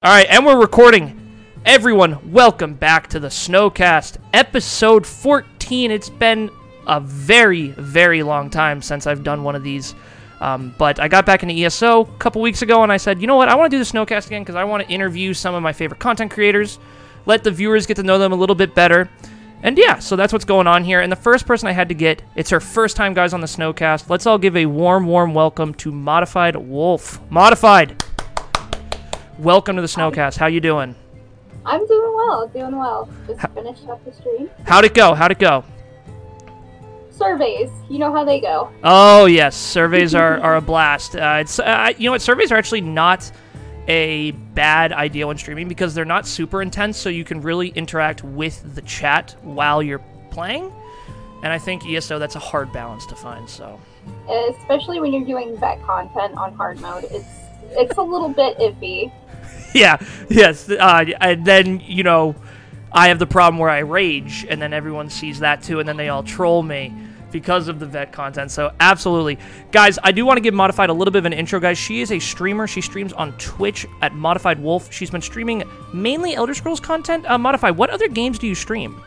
All right, and we're recording. Everyone, welcome back to the Snowcast, episode 14. It's been a very, very long time since I've done one of these. Um, but I got back into ESO a couple weeks ago and I said, you know what, I want to do the Snowcast again because I want to interview some of my favorite content creators, let the viewers get to know them a little bit better. And yeah, so that's what's going on here. And the first person I had to get, it's her first time, guys, on the Snowcast. Let's all give a warm, warm welcome to Modified Wolf. Modified! Welcome to the Snowcast. How you doing? I'm doing well, doing well. Just finished up the stream. How'd it go? How'd it go? Surveys, you know how they go. Oh yes, surveys are, are a blast. Uh, it's uh, you know what surveys are actually not a bad idea when streaming because they're not super intense, so you can really interact with the chat while you're playing. And I think ESO that's a hard balance to find. So Especially when you're doing vet content on hard mode, it's it's a little bit iffy. yeah, yes, uh, and then you know I have the problem where I rage, and then everyone sees that too, and then they all troll me because of the vet content. So absolutely, guys, I do want to give Modified a little bit of an intro, guys. She is a streamer. She streams on Twitch at Modified Wolf. She's been streaming mainly Elder Scrolls content. Uh, Modified, what other games do you stream?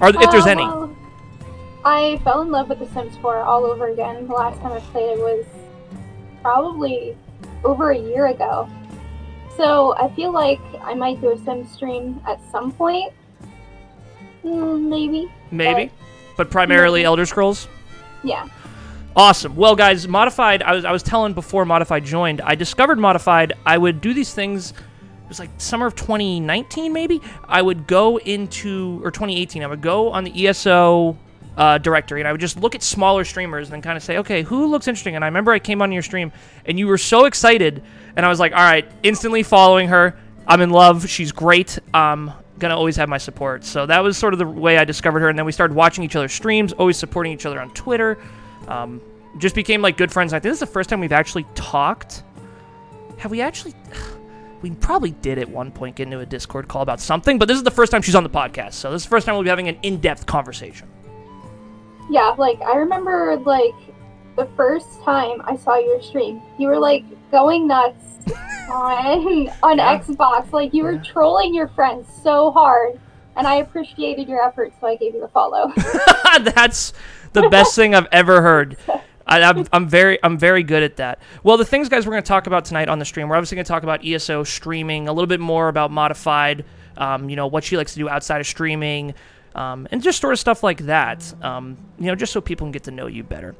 Or if there's Uh, any? well, I fell in love with The Sims 4 all over again. The last time I played it was probably over a year ago. So I feel like I might do a Sim stream at some point. Hmm, maybe. Maybe, but primarily Elder Scrolls. Yeah. Awesome. Well, guys, Modified, I was, I was telling before Modified joined, I discovered Modified. I would do these things, it was like summer of 2019, maybe. I would go into, or 2018, I would go on the ESO uh, directory and I would just look at smaller streamers and then kind of say, okay, who looks interesting? And I remember I came on your stream and you were so excited, and I was like, all right, instantly following her. I'm in love. She's great. Um, gonna always have my support. So that was sort of the way I discovered her, and then we started watching each other's streams, always supporting each other on Twitter. Um, just became like good friends. I think this is the first time we've actually talked. Have we actually? We probably did at one point get into a Discord call about something, but this is the first time she's on the podcast, so this is the first time we'll be having an in-depth conversation. Yeah, like I remember like the first time I saw your stream, you were like going nuts on on Yeah. Xbox. Like you were Yeah. trolling your friends so hard. And I appreciated your efforts, so I gave you the follow. That's the best thing I've ever heard. I, I'm, I'm very I'm very good at that. Well, the things, guys, we're going to talk about tonight on the stream. We're obviously going to talk about ESO streaming, a little bit more about modified, um, you know, what she likes to do outside of streaming, um, and just sort of stuff like that. Um, you know, just so people can get to know you better.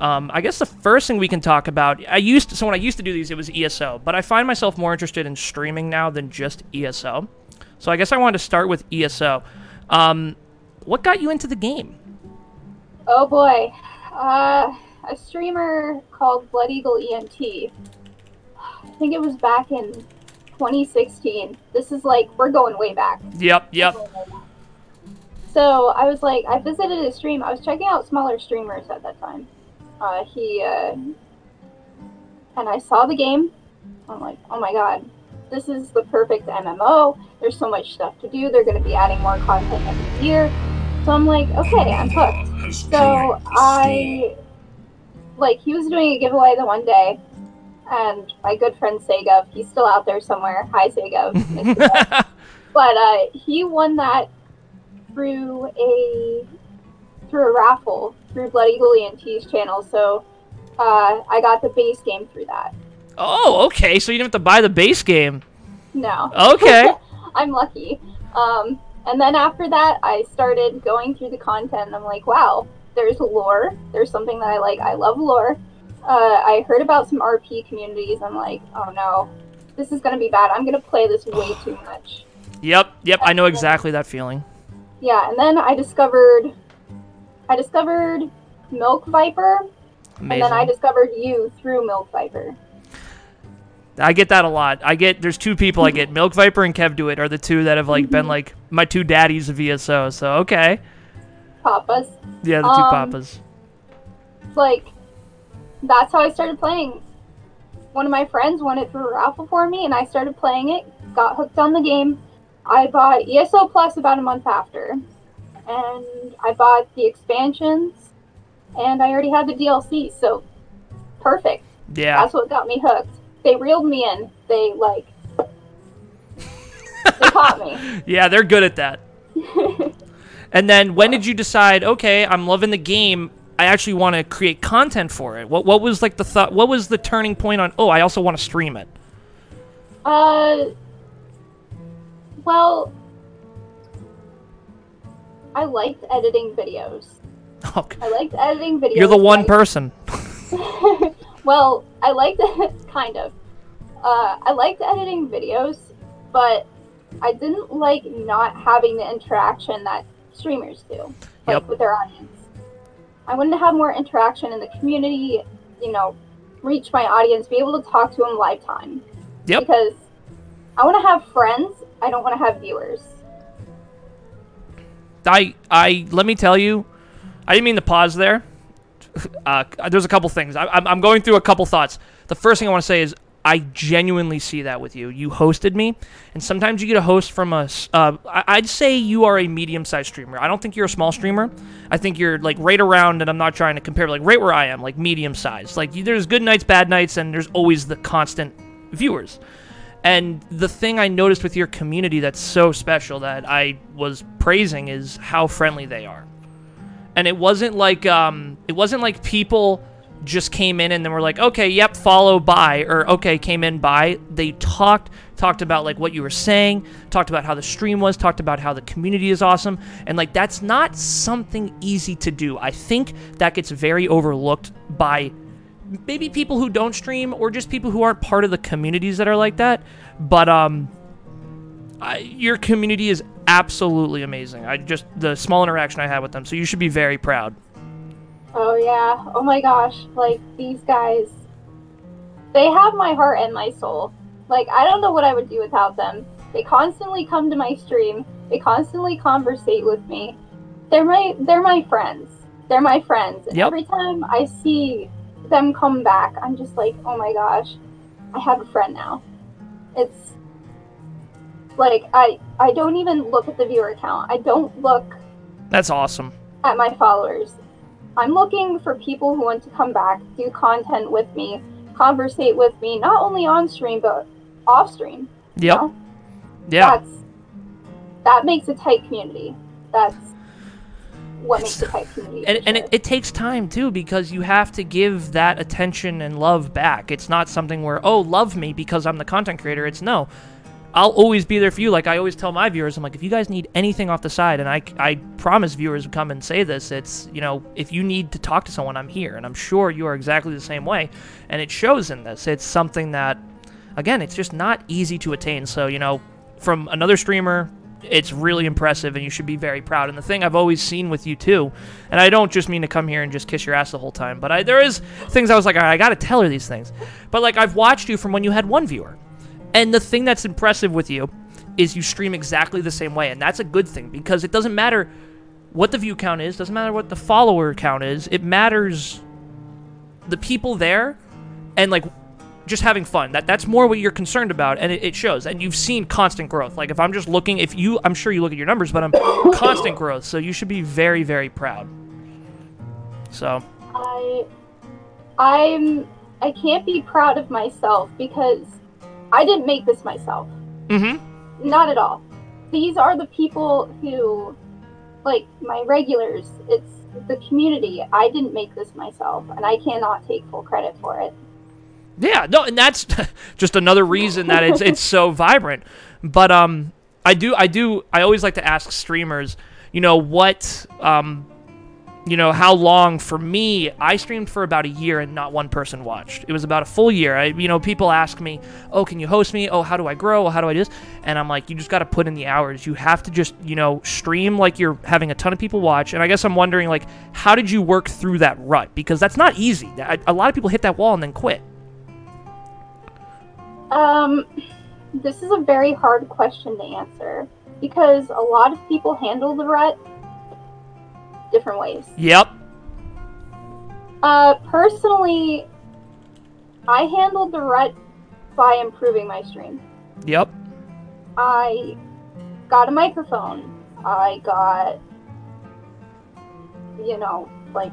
Um, I guess the first thing we can talk about, I used to, so when I used to do these, it was ESO, but I find myself more interested in streaming now than just ESO. So I guess I wanted to start with ESO. Um, what got you into the game? oh boy. Uh, a streamer called Blood Eagle ENT. I think it was back in 2016. This is like, we're going way back. Yep, yep. So I was like, I visited a stream. I was checking out smaller streamers at that time. Uh, he uh, and I saw the game. I'm like, oh my god, this is the perfect MMO. There's so much stuff to do. They're going to be adding more content every year. So I'm like, okay, I'm hooked. So I like he was doing a giveaway the one day, and my good friend Segav, he's still out there somewhere. Hi Segav. Miss you, bud. but uh, he won that through a through a raffle through Blood Eagle ENT's channel. So uh, I got the base game through that. oh, okay. So you didn't have to buy the base game. No. Okay. I'm lucky. Um, and then after that, I started going through the content. And I'm like, wow, there's lore. There's something that I like. I love lore. Uh, I heard about some RP communities. I'm like, oh no, this is gonna be bad. I'm gonna play this way too much. Yep, yep. I know exactly that feeling. Yeah, and then I discovered, I discovered Milk Viper, Amazing. and then I discovered you through Milk Viper. I get that a lot. I get there's two people I get. Milk Viper and Kevduit are the two that have like been like my two daddies of ESO. So okay. Papas. Yeah, the two Um, papas. Like that's how I started playing. One of my friends won it through a raffle for me, and I started playing it. Got hooked on the game. I bought ESO Plus about a month after, and I bought the expansions, and I already had the DLC. So perfect. Yeah. That's what got me hooked. They reeled me in. They like they caught me. Yeah, they're good at that. and then when did you decide, okay, I'm loving the game. I actually want to create content for it. What what was like the thought? What was the turning point on? Oh, I also want to stream it. Uh, well, I liked editing videos. I liked editing videos. You're the one like- person. well, I liked kind of. Uh, I liked editing videos, but I didn't like not having the interaction that streamers do, like Yep. with their audience. I wanted to have more interaction in the community. You know, reach my audience, be able to talk to them live time. Yep. Because I want to have friends. I don't want to have viewers. I I let me tell you, I didn't mean to pause there. Uh, there's a couple things. I, I'm going through a couple thoughts. The first thing I want to say is I genuinely see that with you. You hosted me, and sometimes you get a host from a. s- Uh, I'd say you are a medium-sized streamer. I don't think you're a small streamer. I think you're like right around, and I'm not trying to compare, like right where I am, like medium-sized. Like there's good nights, bad nights, and there's always the constant viewers. And the thing I noticed with your community that's so special that I was praising is how friendly they are. And it wasn't like um, it wasn't like people just came in and then were like, okay, yep, follow by, or okay, came in by. They talked talked about like what you were saying, talked about how the stream was, talked about how the community is awesome, and like that's not something easy to do. I think that gets very overlooked by maybe people who don't stream or just people who aren't part of the communities that are like that. But um, I, your community is absolutely amazing. I just the small interaction I had with them, so you should be very proud. Oh yeah. Oh my gosh. Like these guys they have my heart and my soul. Like I don't know what I would do without them. They constantly come to my stream. They constantly conversate with me. They're my they're my friends. They're my friends. And Yep. every time I see them come back, I'm just like, "Oh my gosh. I have a friend now." It's like I I don't even look at the viewer count. I don't look That's awesome. at my followers. I'm looking for people who want to come back, do content with me, conversate with me, not only on stream but off stream. you know? Yeah. That's that makes a tight community. That's what makes a tight community. and, and it, it takes time too because you have to give that attention and love back. It's not something where oh love me because i'm the content creator. It's no. I'll always be there for you. Like i always tell my viewers i'm like if you guys need anything off the side and i, I promise viewers come and say this it's you know if you need to talk to someone i'm here. And i'm sure you are exactly the same way. And it shows in this. It's something that again it's just not easy to attain. So you know from another streamer it's really impressive and you should be very proud. And the thing i've always seen with you too and i don't just mean to come here and just kiss your ass the whole time but I, there is things i was like i gotta tell her these things. But like i've watched you from when you had one viewer. And the thing that's impressive with you is you stream exactly the same way and that's a good thing because it doesn't matter what the view count is doesn't matter what the follower count is it matters the people there and like just having fun. That that's more what you're concerned about, and it, it shows. And you've seen constant growth. Like if I'm just looking, if you, I'm sure you look at your numbers, but I'm constant growth. So you should be very, very proud. So I I'm I can't be proud of myself because I didn't make this myself. mm-hmm. Not at all. These are the people who, like my regulars. It's the community. I didn't make this myself, and I cannot take full credit for it. Yeah, no, and that's just another reason that it's it's so vibrant. But um, I do I do I always like to ask streamers, you know, what um, you know, how long for me? I streamed for about a year and not one person watched. It was about a full year. I, you know, people ask me, "Oh, can you host me? Oh, how do I grow? Oh, how do I do this?" And I'm like, you just got to put in the hours. You have to just, you know, stream like you're having a ton of people watch. And I guess I'm wondering, like, how did you work through that rut? Because that's not easy. I, a lot of people hit that wall and then quit. Um, this is a very hard question to answer because a lot of people handle the rut different ways. Yep. Uh, personally, I handled the rut by improving my stream. Yep. I got a microphone. I got, you know, like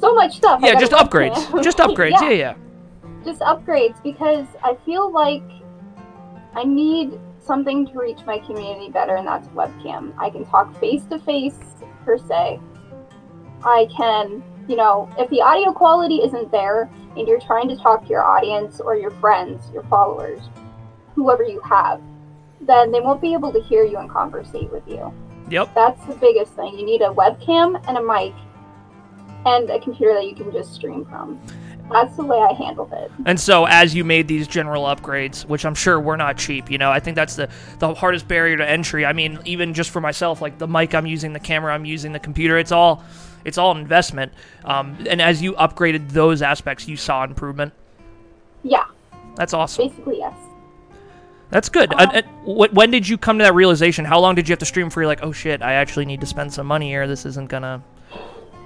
so much stuff. Yeah, just upgrades. Just upgrades. yeah, yeah. Just upgrades because I feel like I need something to reach my community better, and that's webcam. I can talk face to face, per se. I can, you know, if the audio quality isn't there and you're trying to talk to your audience or your friends, your followers, whoever you have, then they won't be able to hear you and conversate with you. Yep. That's the biggest thing. You need a webcam and a mic and a computer that you can just stream from. That's the way I handled it. And so, as you made these general upgrades, which I'm sure were not cheap, you know, I think that's the the hardest barrier to entry. I mean, even just for myself, like the mic I'm using, the camera I'm using, the computer, it's all it's all an investment. Um, and as you upgraded those aspects, you saw improvement. Yeah, That's awesome. basically yes. That's good. Um, when did you come to that realization? How long did you have to stream for? You're like, oh shit, I actually need to spend some money here. This isn't gonna.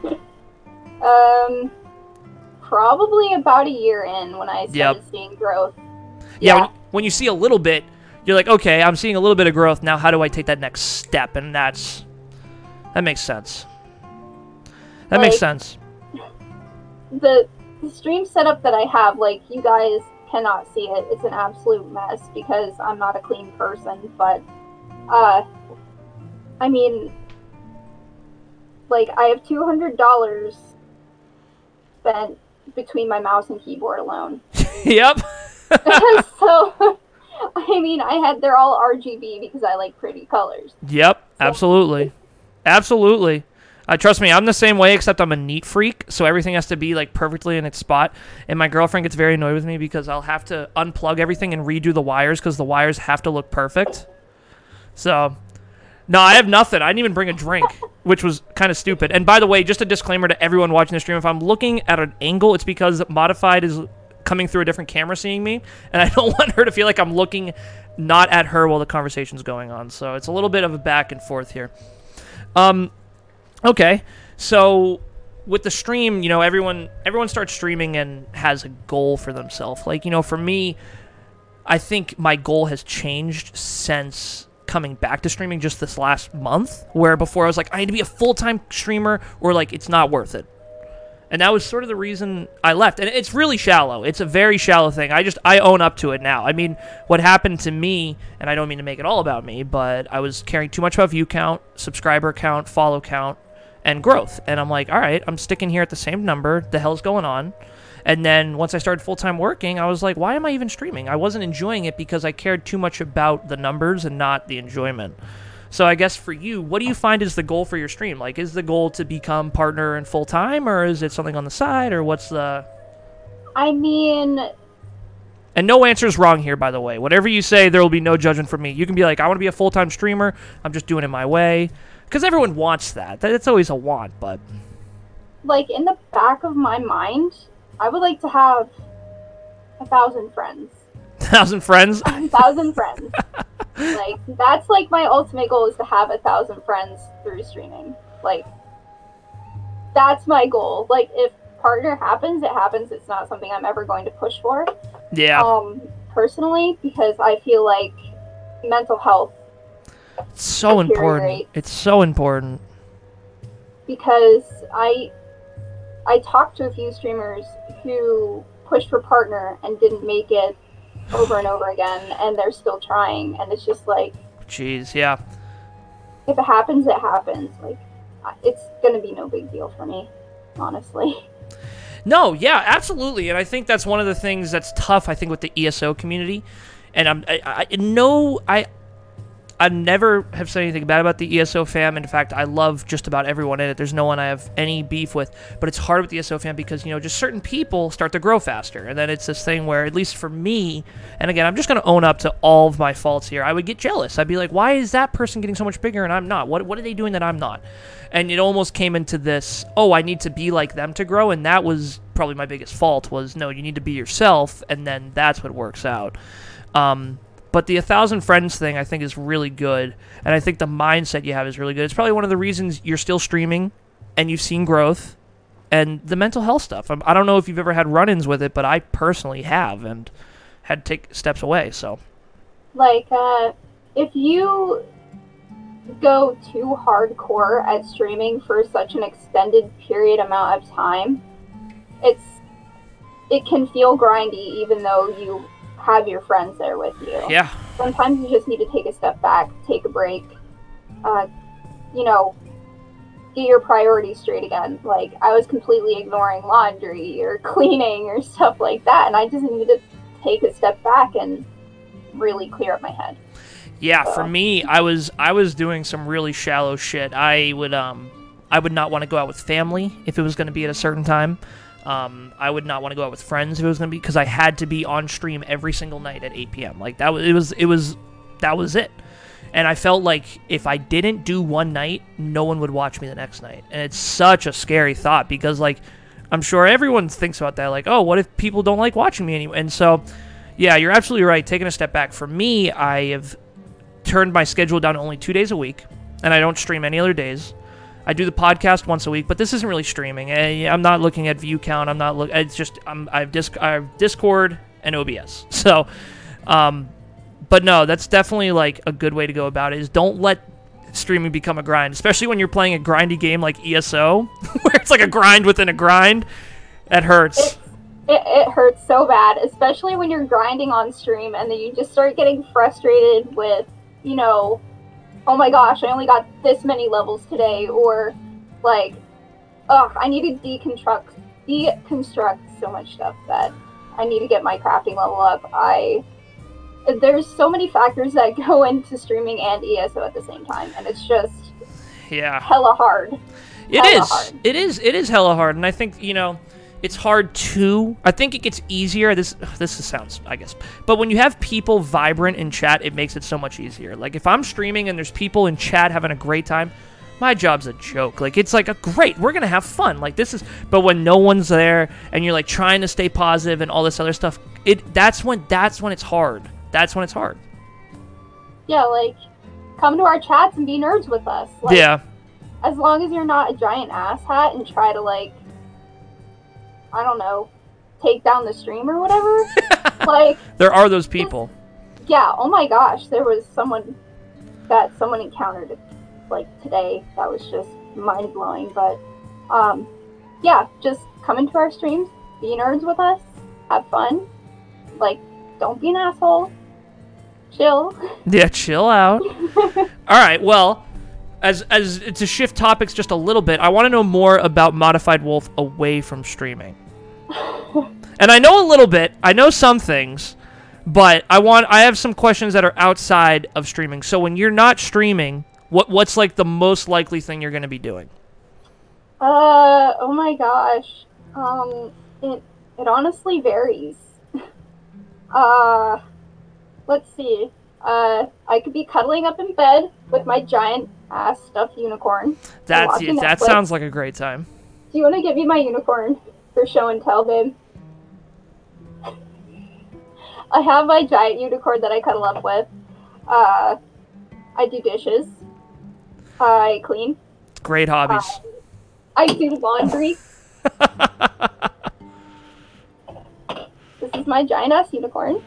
Um, probably about a year in when I started Yep. seeing growth. Yeah. Yeah. When, when you see a little bit, you're like, okay, I'm seeing a little bit of growth. Now, how do I take that next step? And that's that makes sense. That makes sense. the the stream setup that I have, like you guys cannot see it. It's an absolute mess because I'm not a clean person. But, uh, I mean, like I have two hundred dollars spent between my mouse and keyboard alone. yep. so, I mean, I had they're all RGB because I like pretty colors. Yep, absolutely. Absolutely. Uh, trust me, I'm the same way, except I'm a neat freak, so everything has to be like perfectly in its spot. And my girlfriend gets very annoyed with me because I'll have to unplug everything and redo the wires because the wires have to look perfect. So, no, I have nothing. I didn't even bring a drink, which was kind of stupid. And by the way, just a disclaimer to everyone watching the stream: if I'm looking at an angle, it's because Modified is coming through a different camera, seeing me, and I don't want her to feel like I'm looking not at her while the conversation's going on. So it's a little bit of a back and forth here. Um, okay, so with the stream, you know, everyone everyone starts streaming and has a goal for themselves. Like, you know, for me, I think my goal has changed since coming back to streaming just this last month, where before I was like, I need to be a full time streamer or like it's not worth it. And that was sort of the reason I left. And it's really shallow. It's a very shallow thing. I just I own up to it now. I mean, what happened to me, and I don't mean to make it all about me, but I was caring too much about view count, subscriber count, follow count, and growth. And I'm like, all right, I'm sticking here at the same number. The hell's going on? And then once I started full time working, I was like, why am I even streaming? I wasn't enjoying it because I cared too much about the numbers and not the enjoyment. So I guess for you, what do you find is the goal for your stream? Like, is the goal to become partner and full time, or is it something on the side, or what's the? I mean, And no answer is wrong here, by the way. Whatever you say, there will be no judgment from me. You can be like, I want to be a full time streamer. I'm just doing it my way, because everyone wants that. That's always a want, but like in the back of my mind, I would like to have a thousand friends. A thousand friends. A thousand friends. Like that's like my ultimate goal is to have a thousand friends through streaming. Like that's my goal. Like if partner happens, it happens. It's not something I'm ever going to push for. Yeah, Um, personally, because I feel like mental health it's so important. It's so important. because I I talked to a few streamers who pushed for partner and didn't make it over and over again and they're still trying and it's just like Jeez, yeah. if it happens it happens like it's going to be no big deal for me honestly No, yeah, absolutely, and I think that's one of the things that's tough. I think with the ESO community, and I'm I, I no I I never have said anything bad about the ESO fam. In fact, I love just about everyone in it. There's no one I have any beef with, but it's hard with the ESO fam because you know just certain people start to grow faster, and then it's this thing where at least for me, and again, I'm just gonna own up to all of my faults here. I would get jealous. I'd be like, why is that person getting so much bigger and I'm not? What what are they doing that I'm not? and it almost came into this oh i need to be like them to grow and that was probably my biggest fault was no you need to be yourself and then that's what works out um, but the a thousand friends thing i think is really good. And i think the mindset you have is really good. It's probably one of the reasons you're still streaming and you've seen growth and the mental health stuff. I'm, i don't know if you've ever had run-ins with it but i personally have and had to take steps away so. Like uh if you go too hardcore at streaming for such an extended period amount of time it's it can feel grindy even though you have your friends there with you yeah sometimes you just need to take a step back, take a break, uh, you know, get your priorities straight again. Like I was completely ignoring laundry or cleaning or stuff like that, and I just needed to take a step back and really clear up my head. Yeah, for me, I was I was doing some really shallow shit. I would um I would not want to go out with family if it was going to be at a certain time. Um, I would not want to go out with friends if it was going to be because I had to be on stream every single night at 8 p.m. Like that was it was it was that was it. And I felt like if I didn't do one night, no one would watch me the next night. And it's such a scary thought because like I'm sure everyone thinks about that like, "Oh, what if people don't like watching me anymore?" And so yeah, you're absolutely right. Taking a step back for me, I have turned my schedule down to only 2 days a week and I don't stream any other days. I do the podcast once a week, but this isn't really streaming. I, I'm not looking at view count. I'm not look. It's just I'm, I've disc I have Discord and OBS. So, um, but no, that's definitely like a good way to go about it. Is don't let streaming become a grind, especially when you're playing a grindy game like ESO, where it's like a grind within a grind. That hurts. It, it hurts so bad, especially when you're grinding on stream and then you just start getting frustrated with, you know, oh my gosh, I only got this many levels today, or like, ugh, I need to deconstruct deconstruct so much stuff that I need to get my crafting level up. I there's so many factors that go into streaming and ESO at the same time, and it's just yeah hella hard. It hella is. hard. It is. It is hella hard, and I think you know, it's hard too. I think it gets easier. This this sounds, I guess, but when you have people vibrant in chat, it makes it so much easier. Like if I'm streaming and there's people in chat having a great time, my job's a joke. Like it's like a great, we're gonna have fun. Like this is, but when no one's there and you're like trying to stay positive and all this other stuff, it that's when that's when it's hard. That's when it's hard. Yeah, like come to our chats and be nerds with us. Like, yeah. as long as you're not a giant asshat and try to like I don't know, take down the stream or whatever. like, There are those people. yeah, oh my gosh, there was someone that someone encountered like today that was just mind blowing. But um yeah, just come into our streams, be nerds with us, have fun. Like, don't be an asshole. Chill. Yeah, chill out. All right, well, as as to shift topics just a little bit, I want to know more about Modified Wolf away from streaming. And I know a little bit. I know some things, but I want I have some questions that are outside of streaming. So when you're not streaming, what what's like the most likely thing you're going to be doing? Uh, oh my gosh. Um, it it honestly varies. uh, let's see. Uh, I could be cuddling up in bed with my giant ass stuffed unicorn. That's that Netflix. sounds like a great time. Do you want to give me my unicorn for show and tell, babe? I have my giant unicorn that I cuddle up with. Uh, I do dishes. I clean. Great hobbies. I do laundry. this is my giant ass unicorn.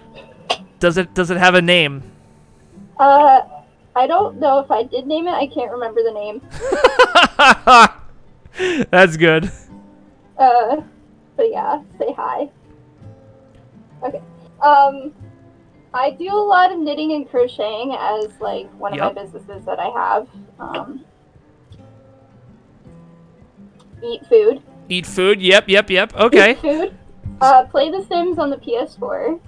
does it does it have a name? Uh, I don't know if I did name it. I can't remember the name. That's good. Uh, but yeah, say hi. Okay. Um, I do a lot of knitting and crocheting as like one of Yep. my businesses that I have. Um, eat food. Eat food. Yep, yep, yep. Okay. Eat food. Uh, play The Sims on the PS4.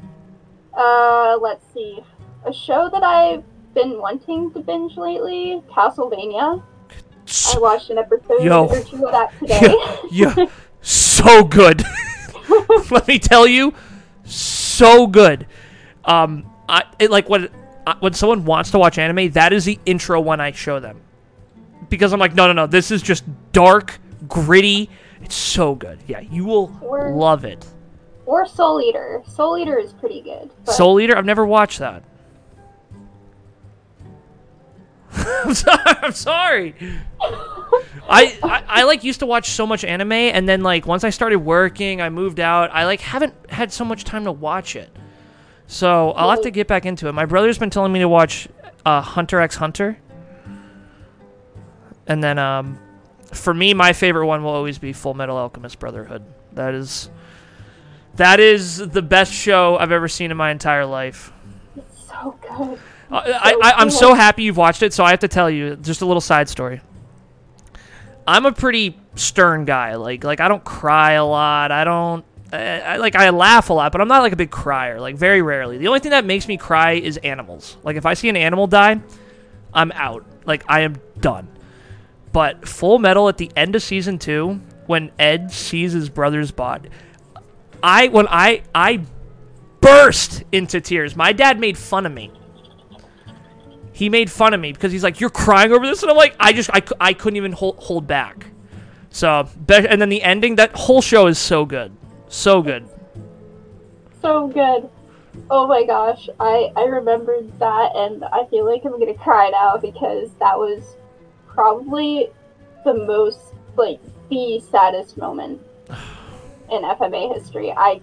Uh, let's see. A show that I've been wanting to binge lately, Castlevania. I watched an episode Yo. or two of that today. yeah, so good. Let me tell you, so good. Um, I it, like when uh, when someone wants to watch anime, that is the intro one I show them because I'm like, no, no, no, this is just dark, gritty. It's so good. Yeah, you will Or- love it. or Soul Eater. Soul Eater is pretty good. Soul Eater, I've never watched that. I'm sorry. I'm sorry. I, I I like used to watch so much anime, and then like once I started working, I moved out. I like haven't had so much time to watch it. So I'll have to get back into it. My brother's been telling me to watch uh, Hunter x Hunter, and then um, for me, my favorite one will always be Full Metal Alchemist Brotherhood. That is that is the best show I've ever seen in my entire life. It's so good. Uh, I, I, I'm so happy you've watched it. So I have to tell you just a little side story. I'm a pretty stern guy. Like like I don't cry a lot. I don't I, I, like I laugh a lot, but I'm not like a big crier. Like very rarely. The only thing that makes me cry is animals. Like if I see an animal die, I'm out. Like I am done. But Full Metal at the end of season two, when Ed sees his brother's body, I when I I burst into tears. My dad made fun of me. He made fun of me because he's like, "You're crying over this," and I'm like, "I just I, I couldn't even hold hold back." So, and then the ending, that whole show is so good, so good. So good. Oh my gosh, I I remembered that, and I feel like I'm gonna cry now because that was probably the most like the saddest moment in FMA history. I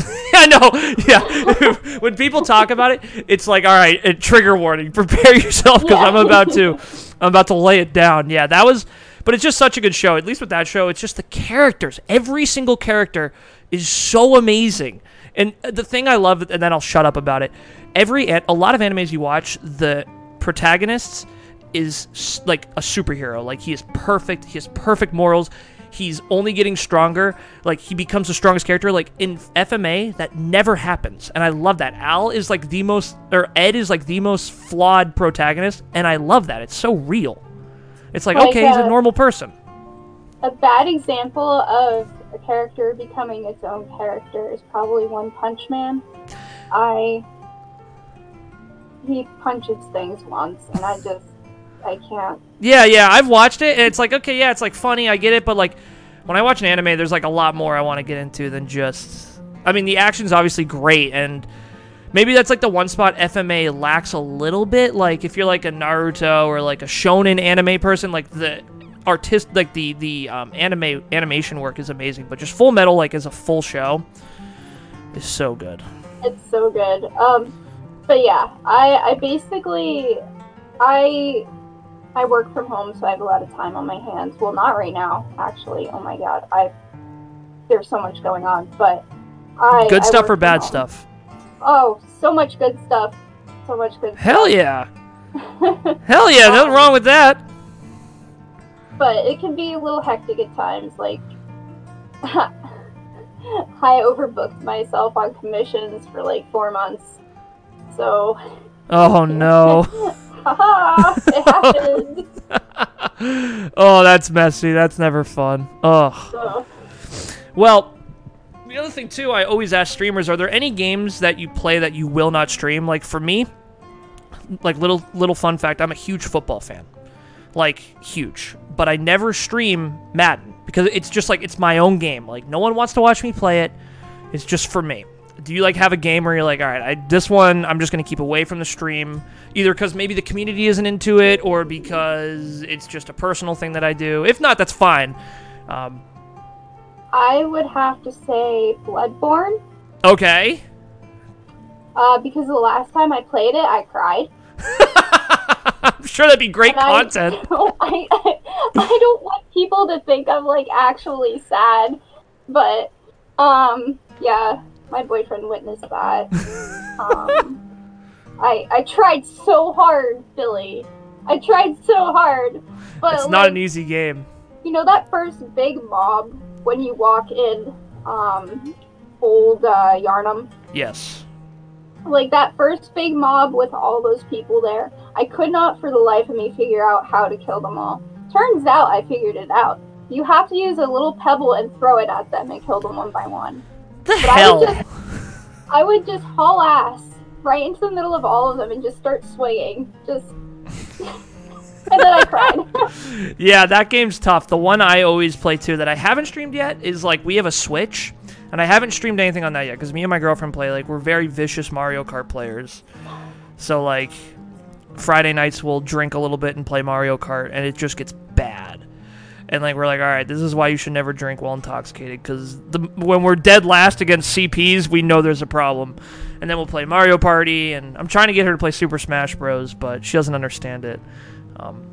I know. Yeah. when people talk about it, it's like, all right, a trigger warning. Prepare yourself because Yeah. I'm about to, I'm about to lay it down. Yeah, that was, but it's just such a good show. At least with that show, it's just the characters. Every single character is so amazing. And uh, the thing I love, and then I'll shut up about it. Every a lot of animes you watch, the protagonists is like a superhero. Like he is perfect. He has perfect morals. He's only getting stronger. Like he becomes the strongest character. Like in FMA, that never happens, and I love that. Al is like the most, or Ed is like the most flawed protagonist, and I love that. It's so real. It's like, Like, okay, he's a normal person. a bad example of a character becoming its own character is probably One Punch Man. I he punches things once, and I just I can't. Yeah, yeah, I've watched it, and it's like, okay, yeah, it's like funny, I get it, but like when I watch an anime, there's like a lot more I want to get into than just. I mean, the action's obviously great, and maybe that's like the one spot FMA lacks a little bit. Like if you're like a Naruto or like a shonen anime person, like the artist, like the the um, anime animation work is amazing, but just Full Metal, like as a full show, is so good. It's so good. Um, but yeah, I I basically I I work from home, so I have a lot of time on my hands. Well, not right now, actually. Oh my god, I there's so much going on, but I Good I stuff or bad home. stuff? Oh, so much good stuff. So much good Hell stuff. yeah, hell yeah, nothing wrong with that. but it can be a little hectic at times. Like, I overbooked myself on commissions for like four months. So, Oh no. haha, it happened. oh, that's messy. That's never fun. Oh. Well, the other thing too, I always ask streamers: Are there any games that you play that you will not stream? Like for me, like little little fun fact, I'm a huge football fan, like huge. But I never stream Madden because it's just like it's my own game. Like no one wants to watch me play it. It's just for me. Do you like have a game where you're like, all right, I, this one I'm just gonna keep away from the stream, either because maybe the community isn't into it, or because it's just a personal thing that I do. If not, that's fine. Um, I would have to say Bloodborne, okay. uh, because the last time I played it, I cried. I'm sure that'd be great And I- content. I, I, I don't want people to think I'm like actually sad, but um, yeah, my boyfriend witnessed that. Um, I I tried so hard, Billy. I tried so hard, but It's like, not an easy game. you know that first big mob when you walk in, um, old uh, Yharnam. Yes. like that first big mob with all those people there, I could not for the life of me figure out how to kill them all. Turns out I figured it out. You have to use a little pebble and throw it at them and kill them one by one. The But I hell? would just, I would just haul ass right into the middle of all of them and just start swaying. just, and then I cried. yeah, that game's tough. The one I always play too that I haven't streamed yet is like we have a Switch, and I haven't streamed anything on that yet because me and my girlfriend play like we're very vicious Mario Kart players. So like Friday nights we'll drink a little bit and play Mario Kart, and it just gets. And like we're like, all right, this is why you should never drink while intoxicated, because when we're dead last against CPs, we know there's a problem. And then we'll play Mario Party, and I'm trying to get her to play Super Smash Bros, but she doesn't understand it. Um,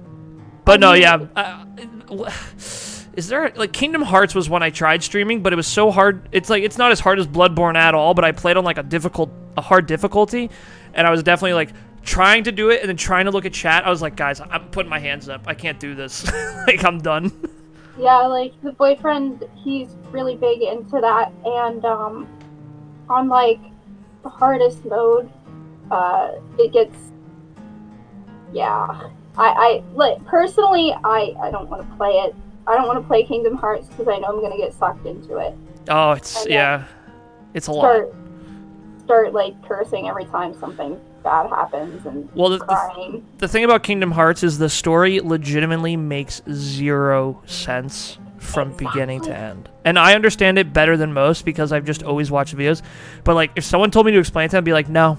but no, yeah, uh, is there like Kingdom Hearts was one I tried streaming, but it was so hard. It's like it's not as hard as Bloodborne at all, but I played on like a difficult, a hard difficulty, and I was definitely like trying to do it and then trying to look at chat. I was like, guys, I'm putting my hands up. I can't do this. like I'm done. Yeah, like the boyfriend, he's really big into that, and um, on like the hardest mode, uh, it gets. Yeah, I, I like personally, I, I don't want to play it. I don't want to play Kingdom Hearts because I know I'm gonna get sucked into it. Oh, it's yeah, it's a lot. Start, start like cursing every time something bad happens and Well, the, the, the thing about Kingdom Hearts is the story legitimately makes zero sense from beginning to end. And I understand it better than most because I've just always watched videos. But like, if someone told me to explain it, to them, I'd be like, no,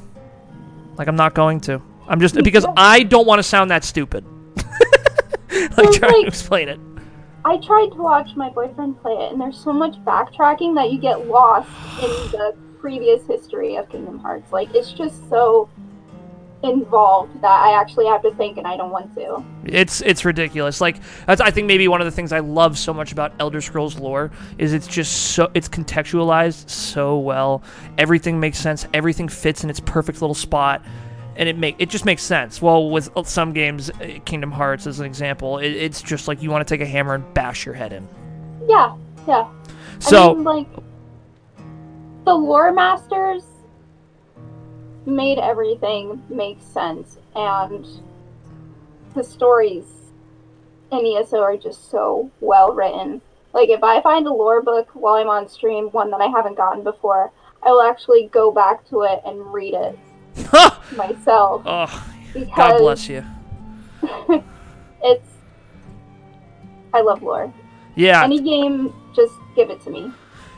like I'm not going to. I'm just because I don't want to sound that stupid. like Well, trying to explain it. I tried to watch my boyfriend play it, and there's so much backtracking that you get lost in the previous history of Kingdom Hearts. Like, it's just so involved that I actually have to think, and I don't want to. It's it's ridiculous. Like that's I think maybe one of the things I love so much about Elder Scrolls lore is it's just so it's contextualized so well. Everything makes sense. Everything fits in its perfect little spot, and it make it just makes sense. Well, with some games, uh, Kingdom Hearts as an example, it, it's just like you want to take a hammer and bash your head in. Yeah, yeah. So I mean, like, the lore masters made everything make sense, and the stories in ESO are just so well written. Like, if I find a lore book while I'm on stream, one that I haven't gotten before, I will actually go back to it and read it myself oh, God bless you. it's. I love lore. Yeah, Any game, just give it to me.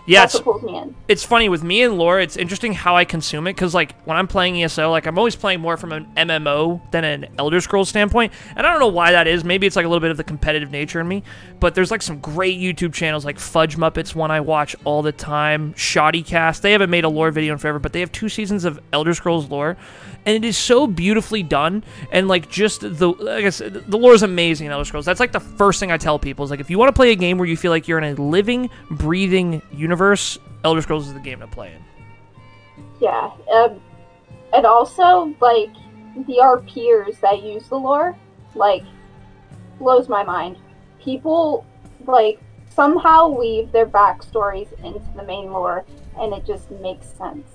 Yeah. That's it's- what pulls me in. it's funny with me and lore it's interesting how i consume it because like when i'm playing eso like i'm always playing more from an mmo than an elder scrolls standpoint and i don't know why that is maybe it's like a little bit of the competitive nature in me but there's like some great youtube channels like fudge muppets one i watch all the time ShoddyCast they haven't made a lore video in forever but they have two seasons of elder scrolls lore and it is so beautifully done and like just the like I said, the lore is amazing in Elder Scrolls. That's like the first thing I tell people is like if you want to play a game where you feel like you're in a living, breathing universe, Elder Scrolls is the game to play in. Yeah, um, and also like the RPers that use the lore, like blows my mind. People like somehow weave their backstories into the main lore, and it just makes sense.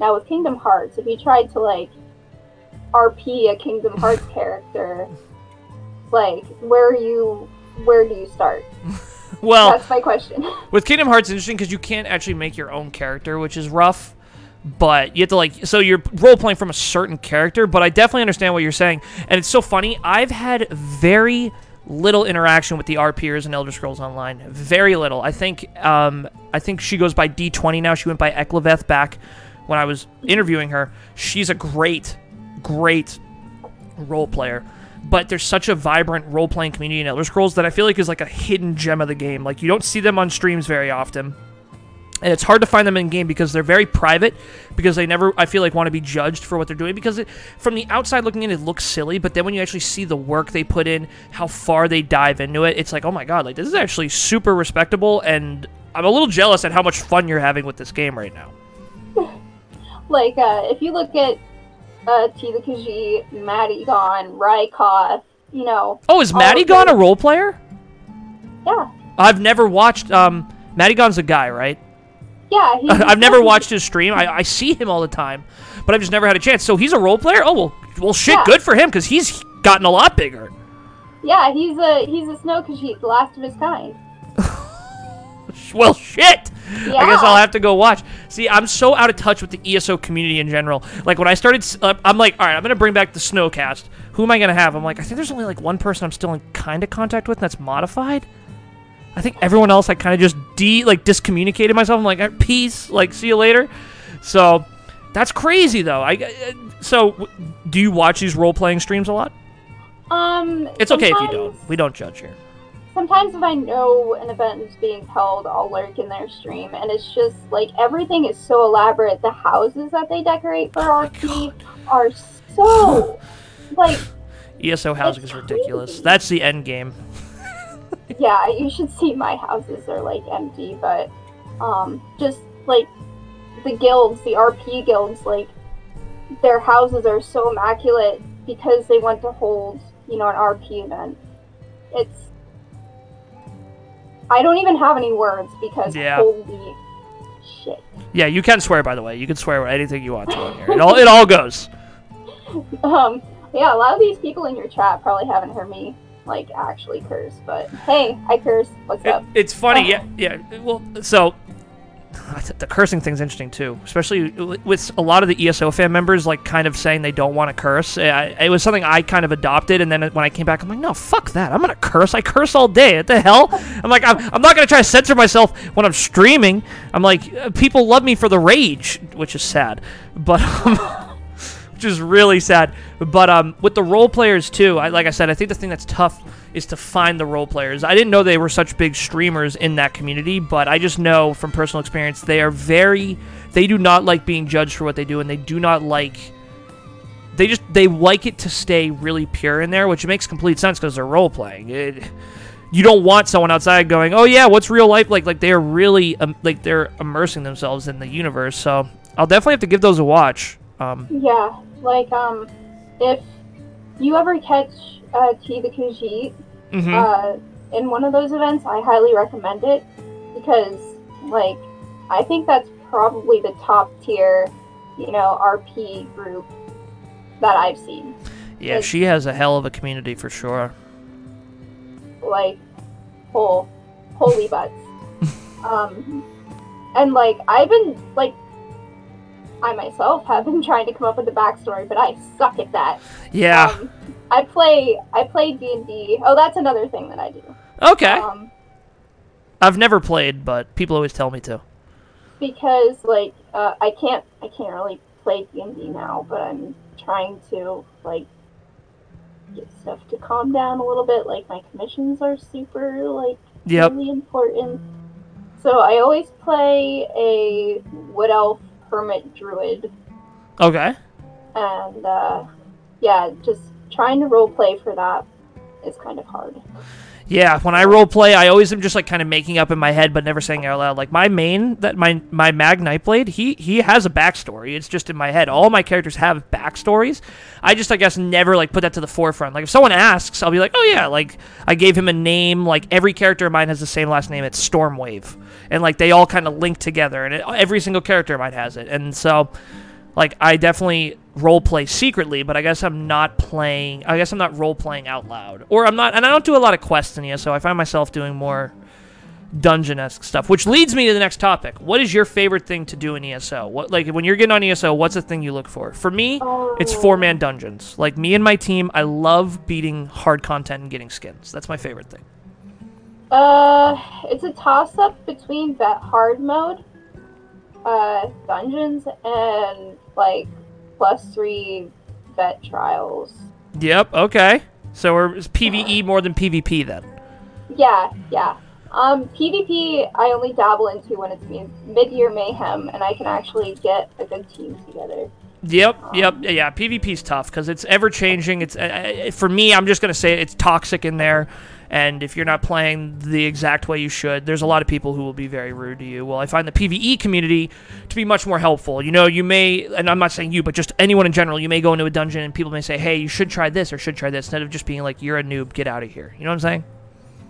Now with Kingdom Hearts, if you tried to like RP a Kingdom Hearts character, like where are you? Where do you start? Well, That's my question. with Kingdom Hearts, it's interesting because you can't actually make your own character, which is rough. But you have to like, so you're role playing from a certain character. But I definitely understand what you're saying, and it's so funny. I've had very little interaction with the RPers in Elder Scrolls Online. Very little. I think, um, I think she goes by D20 now. She went by Ekleveth back when I was interviewing her. She's a great, great role player. But there's such a vibrant role playing community in Elder Scrolls that I feel like is like a hidden gem of the game. Like you don't see them on streams very often. And it's hard to find them in game because they're very private because they never I feel like want to be judged for what they're doing because it, from the outside looking in it looks silly but then when you actually see the work they put in how far they dive into it it's like oh my god like this is actually super respectable and I'm a little jealous at how much fun you're having with this game right now. like uh, if you look at uh, Tila Kaji, Madigon, Rykoth, you know, Oh, is Maddie Gone a role player? yeah, I've never watched um Maddie Gone's a guy, right? yeah. He's I've never watched his stream. I, I see him all the time, but I've just never had a chance. So he's a role player. Oh well, well shit, Yeah. good for him because he's gotten a lot bigger. Yeah, he's a he's a snow Khajiit, the last of his kind. Well, shit. Yeah. I guess I'll have to go watch. See, I'm so out of touch with the ESO community in general. Like when I started, uh, I'm like, all right, I'm gonna bring back the Snowcast. Who am I gonna have? I'm like, I think there's only like one person I'm still in kind of contact with, and that's modified. I think everyone else I kind of just de like discommunicated myself. I'm like, "Uh, peace, like see you later. So that's crazy though. I uh, so w- do you watch these role playing streams a lot? Um, It's okay if you don't. We don't judge here. Sometimes if I know an event is being held, I'll lurk in their stream, and it's just like everything is so elaborate. The houses that they decorate for Oh RP are so like ESO housing is ridiculous. crazy. That's the end game. yeah, you should see my houses are like empty, but um, just like the guilds, the RP guilds, like their houses are so immaculate because they want to hold, you know, an RP event. It's I don't even have any words because Yeah. holy shit. Yeah, you can swear by the way. You can swear anything you want to on here. It all it all goes. Um, yeah, a lot of these people in your chat probably haven't heard me like actually curse, but hey, I curse. What's It- up? it's funny, yeah, yeah. Well, so the cursing thing's interesting too, especially with a lot of the ESO fan members like kind of saying they don't want to curse. It was something I kind of adopted, and then when I came back, I'm like, no, fuck that. I'm gonna curse. I curse all day. What the hell? I'm like, I'm, I'm not gonna try to censor myself when I'm streaming. I'm like, uh, people love me for the rage, which is sad, but. Um, which is really sad. But um, with the role players too, I, like I said, I think the thing that's tough is to find the role players. I didn't know they were such big streamers in that community, but I just know from personal experience they are very. They do not like being judged for what they do, and they do not like. They just they like it to stay really pure in there, which makes complete sense because they're role playing. It, you don't want someone outside going, "Oh yeah, what's real life like?" Like they are really um, like they're immersing themselves in the universe. So I'll definitely have to give those a watch. Um, Yeah, like um, if you ever catch uh, T the Khajiit mhm. uh, in one of those events, I highly recommend it because, like, I think that's probably the top tier, you know, RP group that I've seen. Yeah, she has a hell of a community for sure. Like, whole, holy butts. um, and like, I've been like. I myself have been trying to come up with a backstory, but I suck at that. Yeah. Um, I play I play D and D. Oh, that's another thing that I do. okay. Um, I've never played, but people always tell me to. because like uh, I can't I can't really play D and D now, but I'm trying to like get stuff to calm down a little bit. Like my commissions are super like Yep. really important. So I always play a wood elf hermit druid, Okay. and uh, yeah, just trying to role play for that is kind of hard. Yeah, when I role play, I always am just like kind of making up in my head, but never saying out loud. Like my main, that my my Mag Nightblade, he he has a backstory. It's just in my head. All my characters have backstories. I just I guess never like put that to the forefront. Like if someone asks, I'll be like, oh yeah, like I gave him a name. Like every character of mine has the same last name. It's Stormwave, and like they all kind of link together, and it, every single character of mine has it. And so, like I definitely role play secretly, but I guess I'm not playing. I guess I'm not role playing out loud, or I'm not, and I don't do a lot of quests in ESO. I find myself doing more dungeon esque stuff, which leads me to the next topic. What is your favorite thing to do in ESO? What like when you're getting on ESO, what's the thing you look for? For me, it's four man dungeons. Like me and my team, I love beating hard content and getting skins. That's my favorite thing. Uh, it's a toss up between vet hard mode, uh, dungeons, and like plus three vet trials. Yep. Okay. So we're it's PVE more than PvP then. Yeah, yeah. Um, PvP I only dabble into when it's mid year mayhem, and I can actually get a good team together. Yep, yep, yeah, yeah. PvP's tough because it's ever changing. It's uh, uh, for me. I'm just gonna say it's toxic in there, and if you're not playing the exact way you should, there's a lot of people who will be very rude to you. Well, I find the PVE community to be much more helpful. You know, you may, and I'm not saying you, but just anyone in general. You may go into a dungeon and people may say, "Hey, you should try this or should try this," instead of just being like, "You're a noob, get out of here." You know what I'm saying?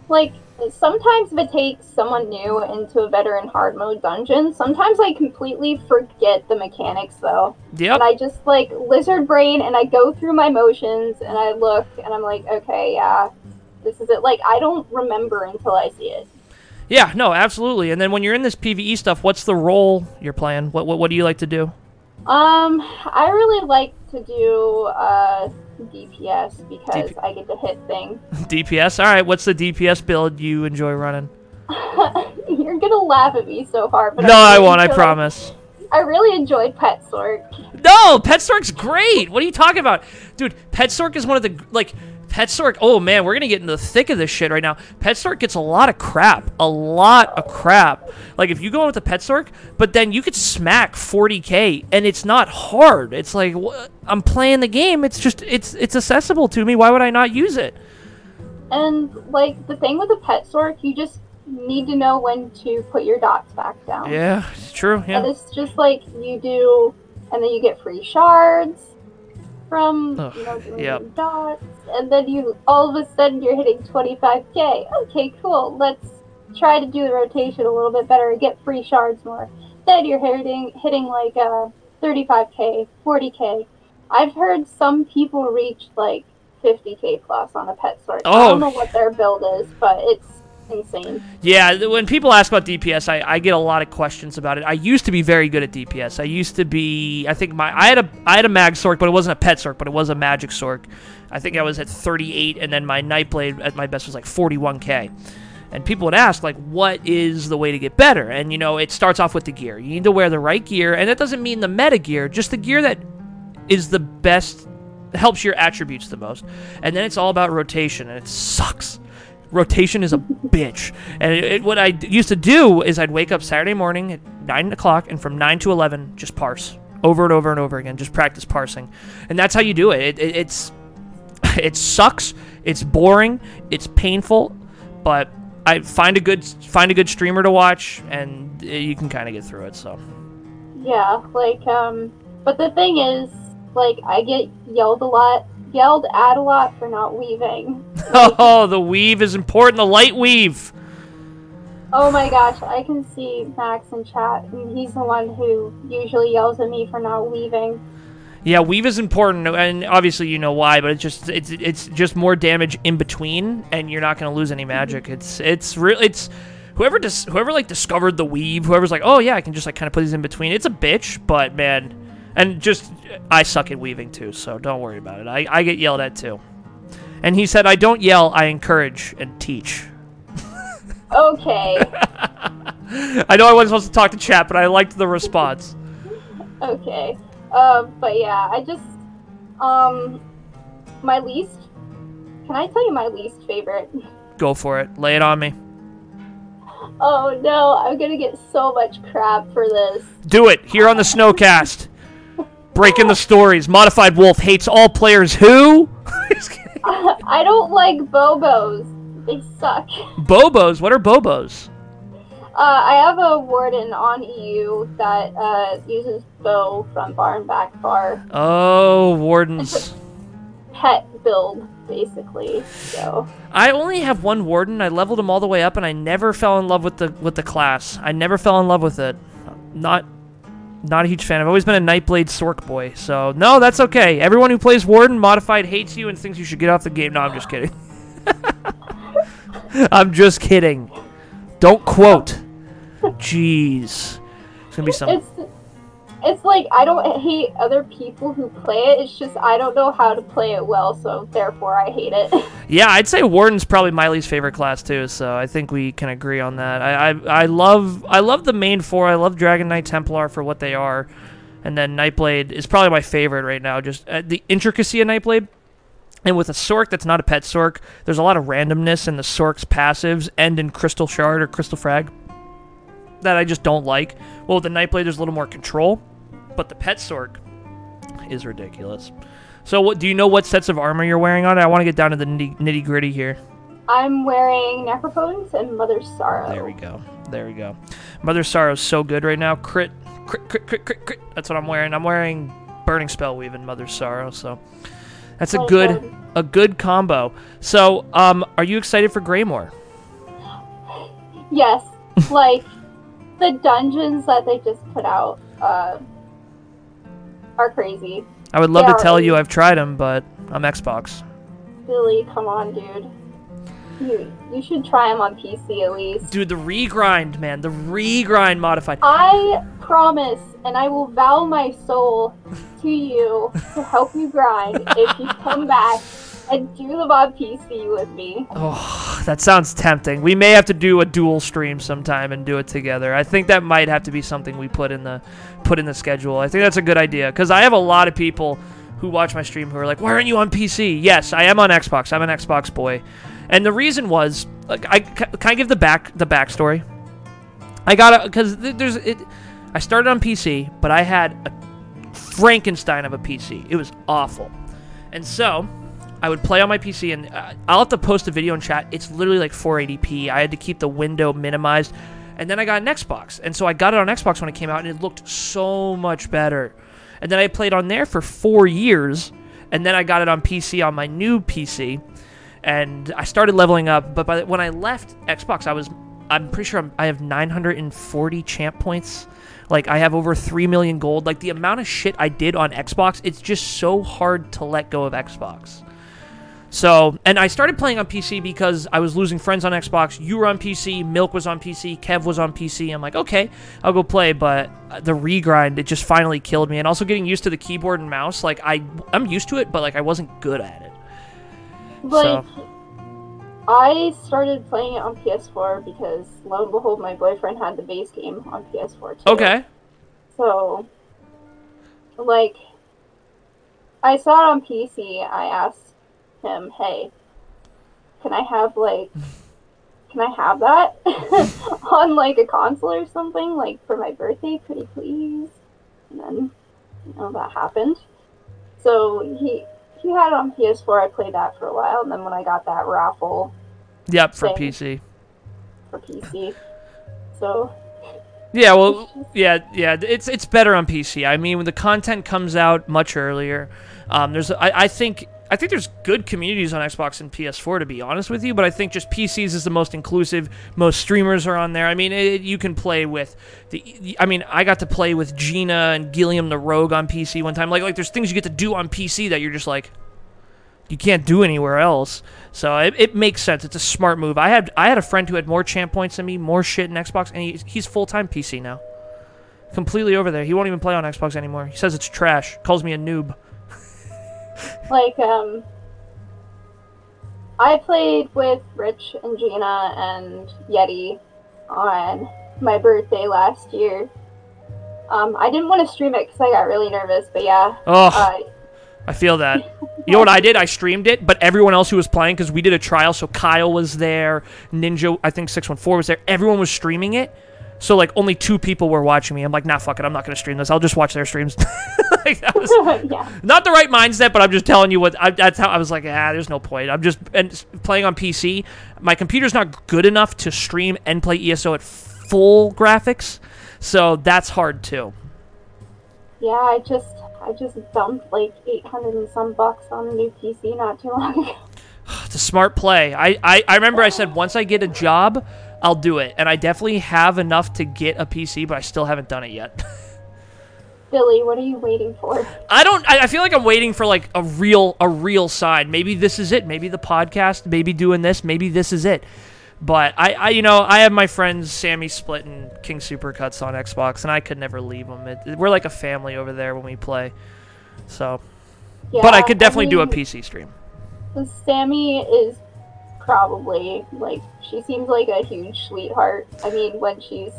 Like sometimes if it takes someone new into a veteran hard mode dungeon, sometimes I completely forget the mechanics though. Yep. and I just like lizard brain and I go through my motions and I look and I'm like, okay, yeah, this is it. Like I don't remember until I see it. Yeah. No, absolutely. And then when you're in this PVE stuff, what's the role you're playing? What what, what do you like to do? Um, I really like to do uh DPS because DP I get to hit things. DPS. All right. What's the DPS build you enjoy running? You're gonna laugh at me so hard, but No, I really won't. I promise. I really enjoyed Pet Sorc. No, PetSorc's great. What are you talking about, dude? PetSorc is one of the like PetSorc. Oh man, we're gonna get into the thick of this shit right now. PetSorc gets a lot of crap, a lot of crap. Like if you go in with a PetSorc, but then you could smack 40k, and it's not hard. It's like I'm playing the game. It's just it's it's accessible to me. Why would I not use it? And like the thing with a pet sorc, you just need to know when to put your dots back down. Yeah, it's true. Yeah. And it's just like you do, and then you get free shards from Ugh, you know doing yep. dots, and then you all of a sudden you're hitting 25k. Okay, cool. Let's try to do the rotation a little bit better and get free shards more. Then you're hitting hitting like uh 35k, 40k. I've heard some people reach like 50k plus on a pet sorc. I Oh. don't know what their build is, but it's insane. Yeah, when people ask about DPS, I, I get a lot of questions about it. I used to be very good at DPS. I used to be, I think my, I had a, I had a mag sorc, but it wasn't a pet sorc, but it was a magic sorc. I think I was at 38, and then my nightblade at my best was like 41k. And people would ask, like, what is the way to get better? And you know, it starts off with the gear. You need to wear the right gear, and that doesn't mean the meta gear, just the gear that is the best, helps your attributes the most. And then it's all about rotation, and it sucks. Rotation is a bitch. And it, it- what I used to do is I'd wake up Saturday morning at 9 o'clock, and from 9 to 11, just parse. Over and over and over again, just practice parsing. And that's how you do it. it, it it's it sucks. It's boring. It's painful, but I find a good find a good streamer to watch, and uh, you can kind of get through it. So Yeah, like um but the thing is, like I get yelled a lot yelled at a lot for not weaving. oh, the weave is important. The light weave. Oh my gosh, I can see Max in chat and he's the one who usually yells at me for not weaving. Yeah, weave is important, and obviously you know why. But it's just it's it's just more damage in between, and you're not gonna lose any magic. Mm-hmm. It's it's real. It's whoever dis- whoever like discovered the weave. Whoever's like, oh yeah, I can just like kind of put these in between. It's a bitch, but man, and just I suck at weaving too, so don't worry about it. I I get yelled at too. And he said, I don't yell, I encourage and teach. Okay. I know I wasn't supposed to talk to chat, but I liked the response. okay. Um but yeah, I just um my least can I tell you my least favorite? Go for it. Lay it on me. Oh no, I'm gonna get so much crap for this. Do it here on the Snowcast. Breaking the stories. Modified Wolf hates all players who? I don't like Bobos. They suck. Bobos. What are Bobos? Uh, I have a warden on EU that uh, uses bow from bar and back bar. Oh, wardens. Pet build, basically. So I only have one warden. I leveled him all the way up, and I never fell in love with the with the class. I never fell in love with it. Not not a huge fan. I've always been a Nightblade Sorc boy. So no, that's okay. Everyone who plays Warden modified hates you and thinks you should get off the game. No, I'm just kidding. I'm just kidding. Don't quote. Jeez. It's gonna be some. It's like I don't hate other people who play it. It's just I don't know how to play it well, so therefore I hate it. Yeah, I'd say Warden's probably my least favorite class too. So I think we can agree on that. I, I I love I love the main four. I love Dragon Knight Templar for what they are, and then Nightblade is probably my favorite right now. Just uh, the intricacy of Nightblade. And with a Sorc that's not a pet Sorc, there's a lot of randomness in the Sorc's passives and in Crystal Shard or Crystal Frag that I just don't like. Well, with the Nightblade, there's a little more control, but the pet Sorc is ridiculous. So, what do you know? What sets of armor you're wearing on it? I want to get down to the nitty, nitty gritty here. I'm wearing Necropotence and Mother's Sorrow. There we go. There we go. Mother Sorrow's so good right now. Crit, crit, crit, crit, crit, crit. That's what I'm wearing. I'm wearing Burning Spell Weave and Mother Sorrow. So that's a good, good. a good combo. So, um, are you excited for Greymoor? Yes, like the dungeons that they just put out uh, are crazy. I would love Yeah, to tell right. you I've tried them, but I'm Xbox. Billy, come on, dude. You you should try them on PC at least. Dude, the regrind, man, the regrind modified. I promise, and I will vow my soul to you to help you grind if you come back and do them on PC with me. Oh, that sounds tempting. We may have to do a dual stream sometime and do it together. I think that might have to be something we put in the put in the schedule. I think that's a good idea because I have a lot of people who watch my stream who are like, "Why aren't you on PC?" Yes, I am on Xbox. I'm an Xbox boy, and the reason was like, I can I give the back the backstory. I got because there's it. I started on PC, but I had a Frankenstein of a PC. It was awful, and so I would play on my PC, and uh, I'll have to post a video in chat. It's literally like 480p. I had to keep the window minimized, and then I got an Xbox, and so I got it on Xbox when it came out, and it looked so much better. And then I played on there for four years, and then I got it on PC on my new PC, and I started leveling up. But by the, when I left Xbox, I was I'm pretty sure I'm, I have 940 champ points. Like I have over 3 million gold. Like the amount of shit I did on Xbox, it's just so hard to let go of Xbox. So, and I started playing on PC because I was losing friends on Xbox. You were on PC, Milk was on PC, Kev was on PC. I'm like, okay, I'll go play. But uh, the regrind, it just finally killed me. And also getting used to the keyboard and mouse, like I, I'm used to it, but like I wasn't good at it. Like, I started playing it on PS4 because lo and behold, my boyfriend had the base game on PS4 too. Okay. So, like, I saw it on PC. I asked him, "Hey, can I have like, can I have that on like a console or something like for my birthday? Pretty please?" And then, you know, that happened. So he he had it on PS4. I played that for a while, and then when I got that raffle, yep, for thing PC. for PC, so Yeah, well, yeah, yeah. It's it's better on PC. I mean, when the content comes out much earlier, um, there's I, I think I think there's good communities on Xbox and PS4 to be honest with you, but I think just PCs is the most inclusive. Most streamers are on there. I mean, it, you can play with the. I mean, I got to play with Gina and Gilliam the Rogue on PC one time. Like like there's things you get to do on PC that you're just like you can't do anywhere else. So it, it makes sense. It's a smart move. I had I had a friend who had more champ points than me, more shit in Xbox, and he, he's full time PC now. Completely over there. He won't even play on Xbox anymore. He says it's trash. Calls me a noob. Like um I played with Rich and Gina and Yeti on my birthday last year. Um, I didn't want to stream it because I got really nervous, but yeah. Oh, Uh, I feel that. You know what I did? I streamed it, but everyone else who was playing, because we did a trial, so Kyle was there, Ninja, I think 614 was there. Everyone was streaming it. So, like, only two people were watching me. I'm like, nah, fuck it. I'm not going to stream this. I'll just watch their streams. like, was yeah. not the right mindset, but I'm just telling you what. I, that's how I was like, ah, there's no point. I'm just and playing on PC. My computer's not good enough to stream and play ESO at full graphics, so that's hard too. Yeah, I just I just dumped like eight hundred and some bucks on a new PC not too long ago. It's a smart play. I, I, I remember I said once I get a job, I'll do it, and I definitely have enough to get a PC, but I still haven't done it yet. Billy, what are you waiting for? I don't. I, I feel like I'm waiting for like a real a real sign. Maybe this is it. Maybe the podcast. Maybe doing this. Maybe this is it. But I, I you know, I have my friends Sammy Split and King Supercuts on Xbox, and I could never leave them. It, we're like a family over there when we play. So, Yeah, but I could definitely do a PC stream. Sammy is probably like she seems like a huge sweetheart. I mean, when she's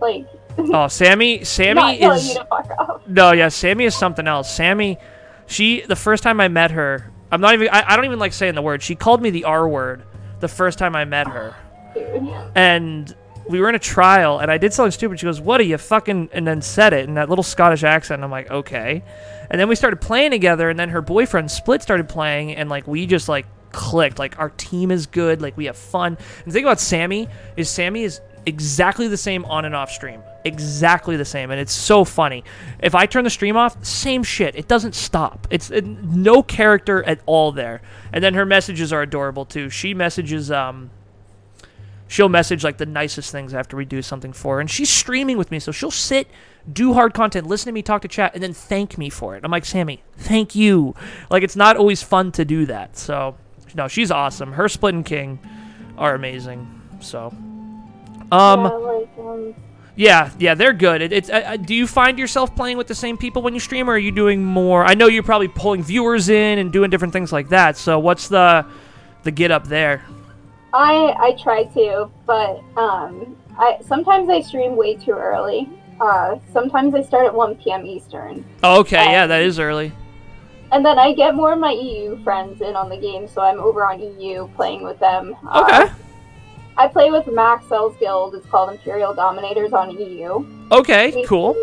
like Oh, Sammy, Sammy is you to fuck no, yeah, Sammy is something else. Sammy, she the first time I met her, I'm not even. I, I don't even like saying the word. She called me the R word the first time I met her. Dude. and we were in a trial and I did something stupid. She goes, What are you fucking and then said it in that little Scottish accent. I'm like, okay. And then we started playing together and then her boyfriend Split started playing and like we just like clicked. Like our team is good, like we have fun. And the thing about Sammy is Sammy is exactly the same on and off stream. Exactly the same. And it's so funny. If I turn the stream off, same shit. It doesn't stop. It's uh, no character at all there. And then her messages are adorable too. She messages um she'll message like the nicest things after we do something for her. And she's streaming with me, so she'll sit, do hard content, listen to me talk to chat, and then thank me for it. I'm like, Sammy, thank you. Like it's not always fun to do that. So no, she's awesome. Her Split and King are amazing. So um yeah, um, yeah, they're good. It, it's. Uh, uh, do you find yourself playing with the same people when you stream, or are you doing more? I know you're probably pulling viewers in and doing different things like that. So what's the the get up there? I I try to, but um, I sometimes I stream way too early. Uh, sometimes I start at 1 p.m. Eastern, Oh, okay, yeah, that is early. And then I get more of my EU friends in on the game, so I'm over on EU playing with them. Uh, Okay, I play with Maxwell's guild. It's called Imperial Dominators on EU. okay, We cool.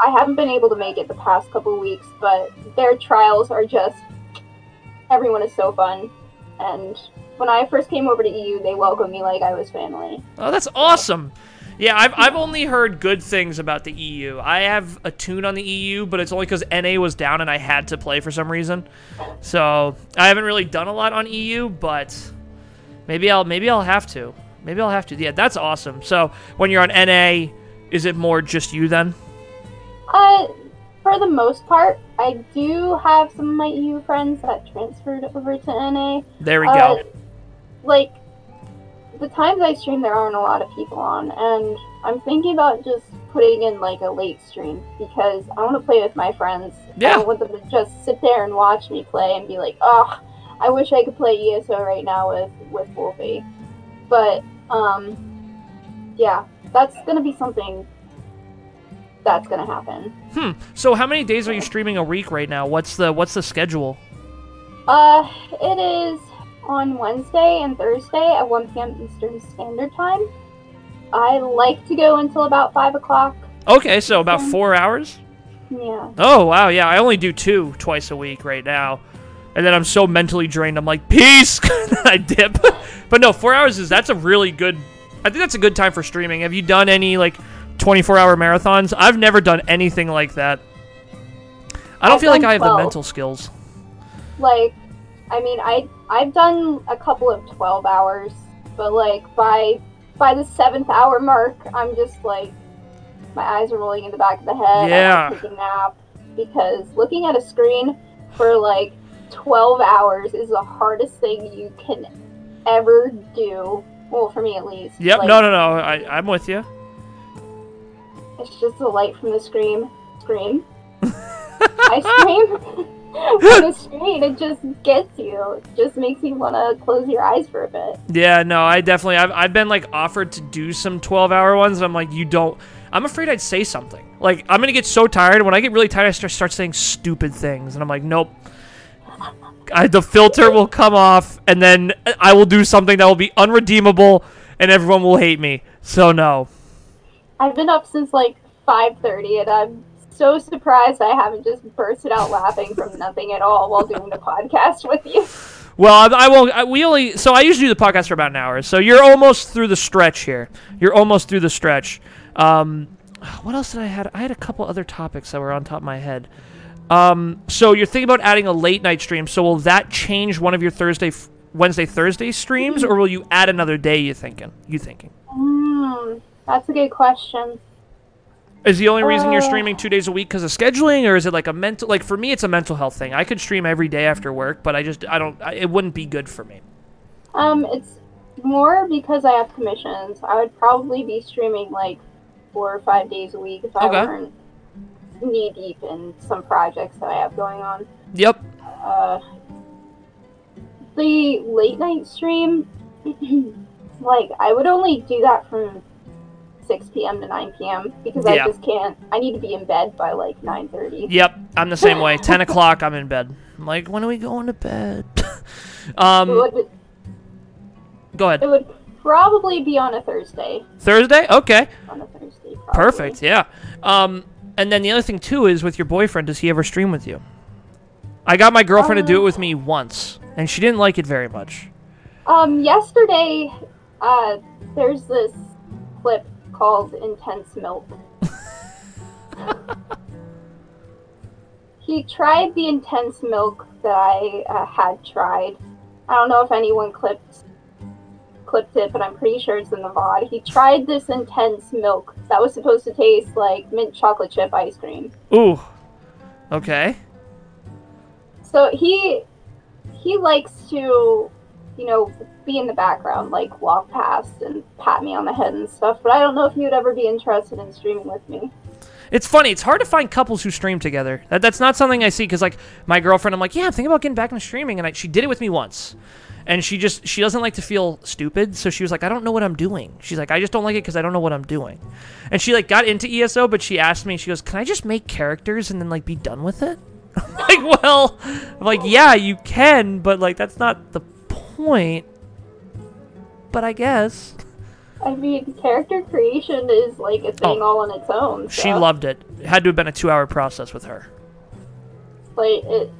I haven't been able to make it the past couple weeks, but their trials are just everyone is so fun. And when I first came over to EU, they welcomed me like I was family. Oh, that's awesome. Yeah, I've, I've only heard good things about the EU. I have a tune on the EU, but it's only because NA was down and I had to play for some reason. So I haven't really done a lot on EU, but maybe I'll maybe I'll have to. Maybe I'll have to. Yeah, that's awesome. So when you're on NA, is it more just you then? Uh, for the most part, I do have some of my EU friends that transferred over to NA. There we Uh, go. Like, the times I stream, there aren't a lot of people on, and I'm thinking about just putting in like a late stream because I want to play with my friends. Yeah. I don't want them to just sit there and watch me play and be like, oh, I wish I could play ESO right now with with Wolfie. But um, yeah, that's gonna be something that's gonna happen. Hmm. So how many days are you streaming a week right now? What's the what's the schedule? Uh, it is on Wednesday and Thursday at 1 p.m. Eastern Standard Time. I like to go until about 5 o'clock. Okay, so about four hours. Yeah. Oh wow, yeah. I only do two twice a week right now, and then I'm so mentally drained. I'm like, peace. I dip. but no, four hours is that's a really good. I think that's a good time for streaming. Have you done any like 24 hour marathons? I've never done anything like that. I don't I've feel like I have the mental skills. Like, I mean, I I've done a couple of 12 hours, but like by by the seventh hour mark, I'm just like, my eyes are rolling in the back of the head. Yeah. I take a nap because looking at a screen for like 12 hours is the hardest thing you can ever do. Well, for me at least. Yep. Like, no, no, no. I, I'm with you. It's just the light from the screen. Scream. I scream. from the screen, it just gets you. It just makes you want to close your eyes for a bit. Yeah, no, I definitely. I've, I've been like offered to do some 12 hour ones, and I'm like, you don't. I'm afraid I'd say something. Like, I'm gonna get so tired. When I get really tired, I start, start saying stupid things, and I'm like, nope. I, the filter will come off, and then I will do something that will be unredeemable, and everyone will hate me. So no. I've been up since like 5:30, and I'm so surprised I haven't just bursted out laughing from nothing at all while doing the podcast with you. Well, I, I won't. I, we only. So I usually do the podcast for about an hour. So you're almost through the stretch here. You're almost through the stretch. Um, what else did I had? I had a couple other topics that were on top of my head. Um, so you're thinking about adding a late night stream. So will that change one of your Thursday, f- Wednesday, Thursday streams, or will you add another day? You thinking? You thinking? Hmm, that's a good question. Is the only reason you're Uh. streaming two days a week because of scheduling, or is it like a mental? Like for me, it's a mental health thing. I could stream every day after work, but I just I don't. I, it wouldn't be good for me. Um, it's more because I have commissions. I would probably be streaming like four or five days a week if I Okay. weren't knee deep in some projects that I have going on. Yep. Uh, the late night stream, like I would only do that from 6 p.m. to 9 p.m. because Yeah. I just can't. I need to be in bed by like 9:30. Yep, I'm the same way. Ten o'clock, I'm in bed. I'm like, when are we going to bed? Um, would, go ahead. it would probably be on a Thursday. Thursday. Okay, On a Thursday. Probably. perfect. Yeah. Um, and then the other thing too is with your boyfriend. Does he ever stream with you? I got my girlfriend to do it with me once, and she didn't like it very much. Um, yesterday, uh, there's this clip called Intense Milk. he tried the Intense Milk that I uh, had tried. I don't know if anyone clipped clipped it, but I'm pretty sure it's in the VOD. He tried this Intense Milk that was supposed to taste like mint chocolate chip ice cream. Ooh. Okay. So he he likes to, you know, be in the background, like walk past and pat me on the head and stuff. But I don't know if he would ever be interested in streaming with me. It's funny. It's hard to find couples who stream together. That, that's not something I see because, like, my girlfriend, I'm like, yeah, I'm thinking about getting back into streaming, and I, she did it with me once, and she just she doesn't like to feel stupid, so she was like, I don't know what I'm doing. She's like, I just don't like it because I don't know what I'm doing, and she like got into ESO, but she asked me, she goes, can I just make characters and then like be done with it? Like, well, I'm like, yeah, you can, but like that's not the point. But I guess I mean, character creation is like a thing Oh. all on its own. she loved it. It had to have been a two-hour process with her. like it.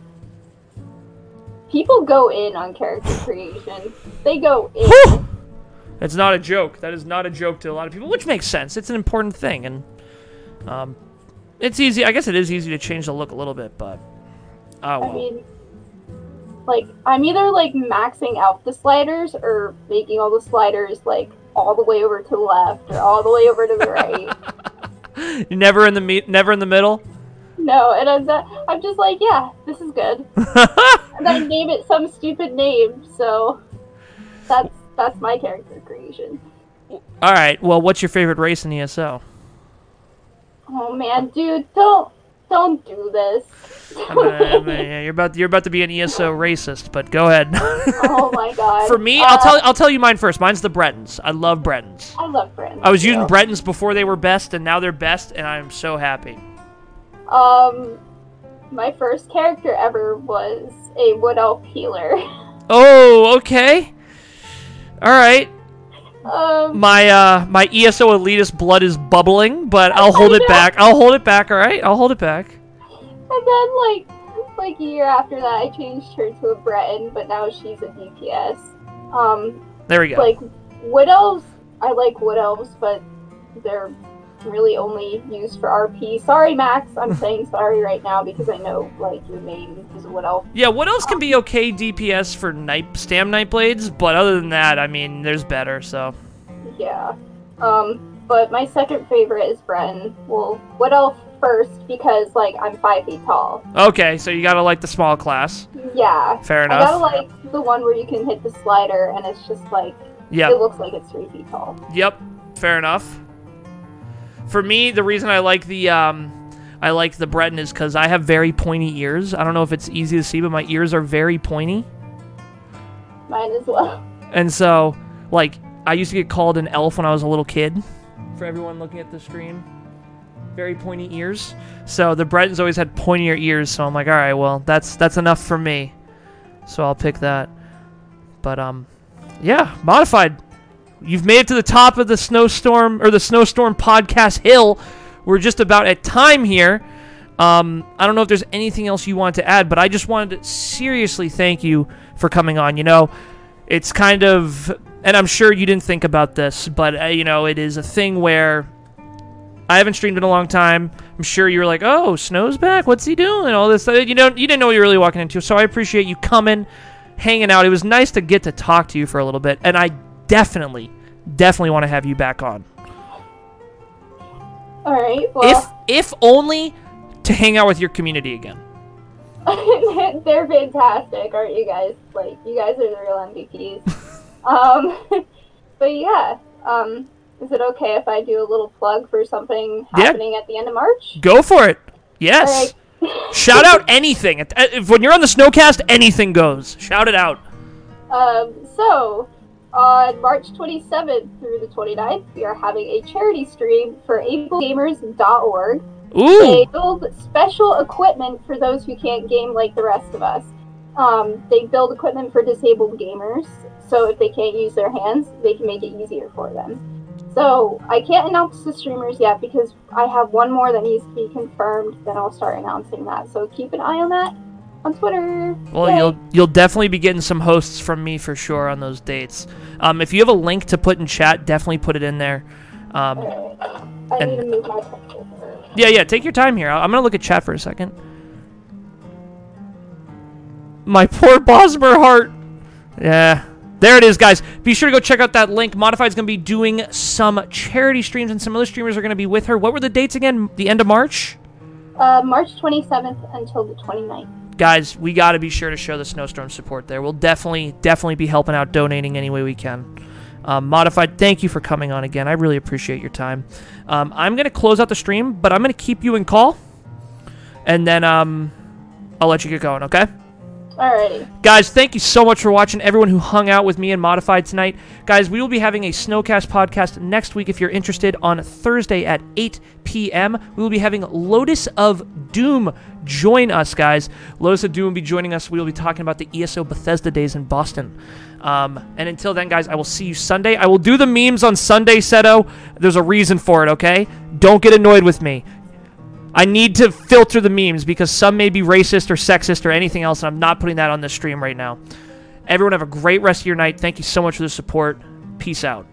people go in on character creation. They go in. Whew! It's not a joke. That is not a joke to a lot of people, which makes sense. It's an important thing, and um, it's easy. I guess it is easy to change the look a little bit, but oh well. I mean, like I'm either like maxing out the sliders or making all the sliders like all the way over to the left or all the way over to the right. never in the me- never in the middle. No, and I'm, not, I'm just like, yeah, this is good. and I name it some stupid name, so that's that's my character creation. All right. Well, what's your favorite race in ESO? Oh man, dude, don't don't do this. I mean, I mean, yeah, you're about you're about to be an ESO racist, but go ahead. oh my god. For me, Uh, I'll tell I'll tell you mine first. Mine's the Bretons. I love Bretons. I love Bretons. I was using. Bretons before they were best, and now they're best, and I'm so happy. Um, my first character ever was a wood elf healer. Oh, okay. All right. Um, My uh my ESO elitist blood is bubbling, but I'll hold it back. I'll hold it back. All right. I'll hold it back. and then like like a year after that, I changed her to a Breton, but now she's a DPS. Um, There we go. like wood elves, I like wood elves, but they're really only used for RP. Sorry, Max, I'm saying sorry right now because I know like your name is a wood elf. Yeah, what else can be okay DPS for night stam night blades? But other than that, I mean, there's better. So Yeah. Um, but my second favorite is Breton. Well, wood elf first because like I'm five feet tall. okay, so you gotta like the small class. Yeah. Fair enough. I gotta like the one where you can hit the slider and it's just like Yep. it looks like it's three feet tall. Yep. Fair enough. For me, the reason I like the um, I like the Breton is because I have very pointy ears. I don't know if it's easy to see, but my ears are very pointy, Mine as well. and so like I used to get called an elf when I was a little kid. For everyone looking at the stream, very pointy ears. So the Bretons always had pointier ears. So I'm like, all right, well that's that's enough for me. So I'll pick that. But um, yeah, modified. You've made it to the top of the snowstorm or the snowstorm podcast hill. We're just about at time here. Um, I don't know if there's anything else you want to add, but I just wanted to seriously thank you for coming on. You know, it's kind of, and I'm sure you didn't think about this, but uh, you know, it is a thing where I haven't streamed in a long time. I'm sure you were like, "Oh, Snow's back. What's he doing?" All this. You know, you didn't know what you were really walking into. So I appreciate you coming, hanging out. It was nice to get to talk to you for a little bit, and I definitely, definitely want to have you back on. All right. If Well, if only to hang out with your community again. they're fantastic, aren't you guys? Like you guys are the real MVPs. um, but yeah. Um, is it okay if I do a little plug for something Yeah. happening at the end of March? Go for it. Yes. Right. Shout out anything. If when you're on the Snowcast, anything goes. Shout it out. Um, so, on March 27th through the 29th, we are having a charity stream for ablegamers.org. Ooh. They build special equipment for those who can't game like the rest of us. Um, they build equipment for disabled gamers, so if they can't use their hands, they can make it easier for them. So, I can't announce the streamers yet because I have one more that needs to be confirmed, then I'll start announcing that. So, keep an eye on that on Twitter. Well, Yay. you'll you'll definitely be getting some hosts from me for sure on those dates. Um, if you have a link to put in chat, definitely put it in there. Um, I And- need to move my pencil. yeah, yeah. Take your time here. I'm gonna look at chat for a second. My poor Bosmer heart. Yeah. There it is, guys. Be sure to go check out that link. Modified's going to be doing some charity streams, and some other streamers are going to be with her. What were the dates again? The end of March? Uh, March 27th until the 29th. Guys, we got to be sure to show the snowstorm support there. We'll definitely, definitely be helping out, donating any way we can. Um, Modified, thank you for coming on again. I really appreciate your time. Um, I'm going to close out the stream, but I'm going to keep you in call, and then um, I'll let you get going, okay? Alrighty. Guys, thank you so much for watching. Everyone who hung out with me and Modified tonight. Guys, we will be having a Snowcast podcast next week if you're interested on Thursday at 8 p.m. We will be having Lotus of Doom join us, guys. Lotus of Doom will be joining us. We will be talking about the ESO Bethesda days in Boston. Um, and until then, guys, I will see you Sunday. I will do the memes on Sunday, Seto. There's a reason for it, okay? Don't get annoyed with me. I need to filter the memes because some may be racist or sexist or anything else, and I'm not putting that on the stream right now. Everyone have a great rest of your night. Thank you so much for the support. Peace out.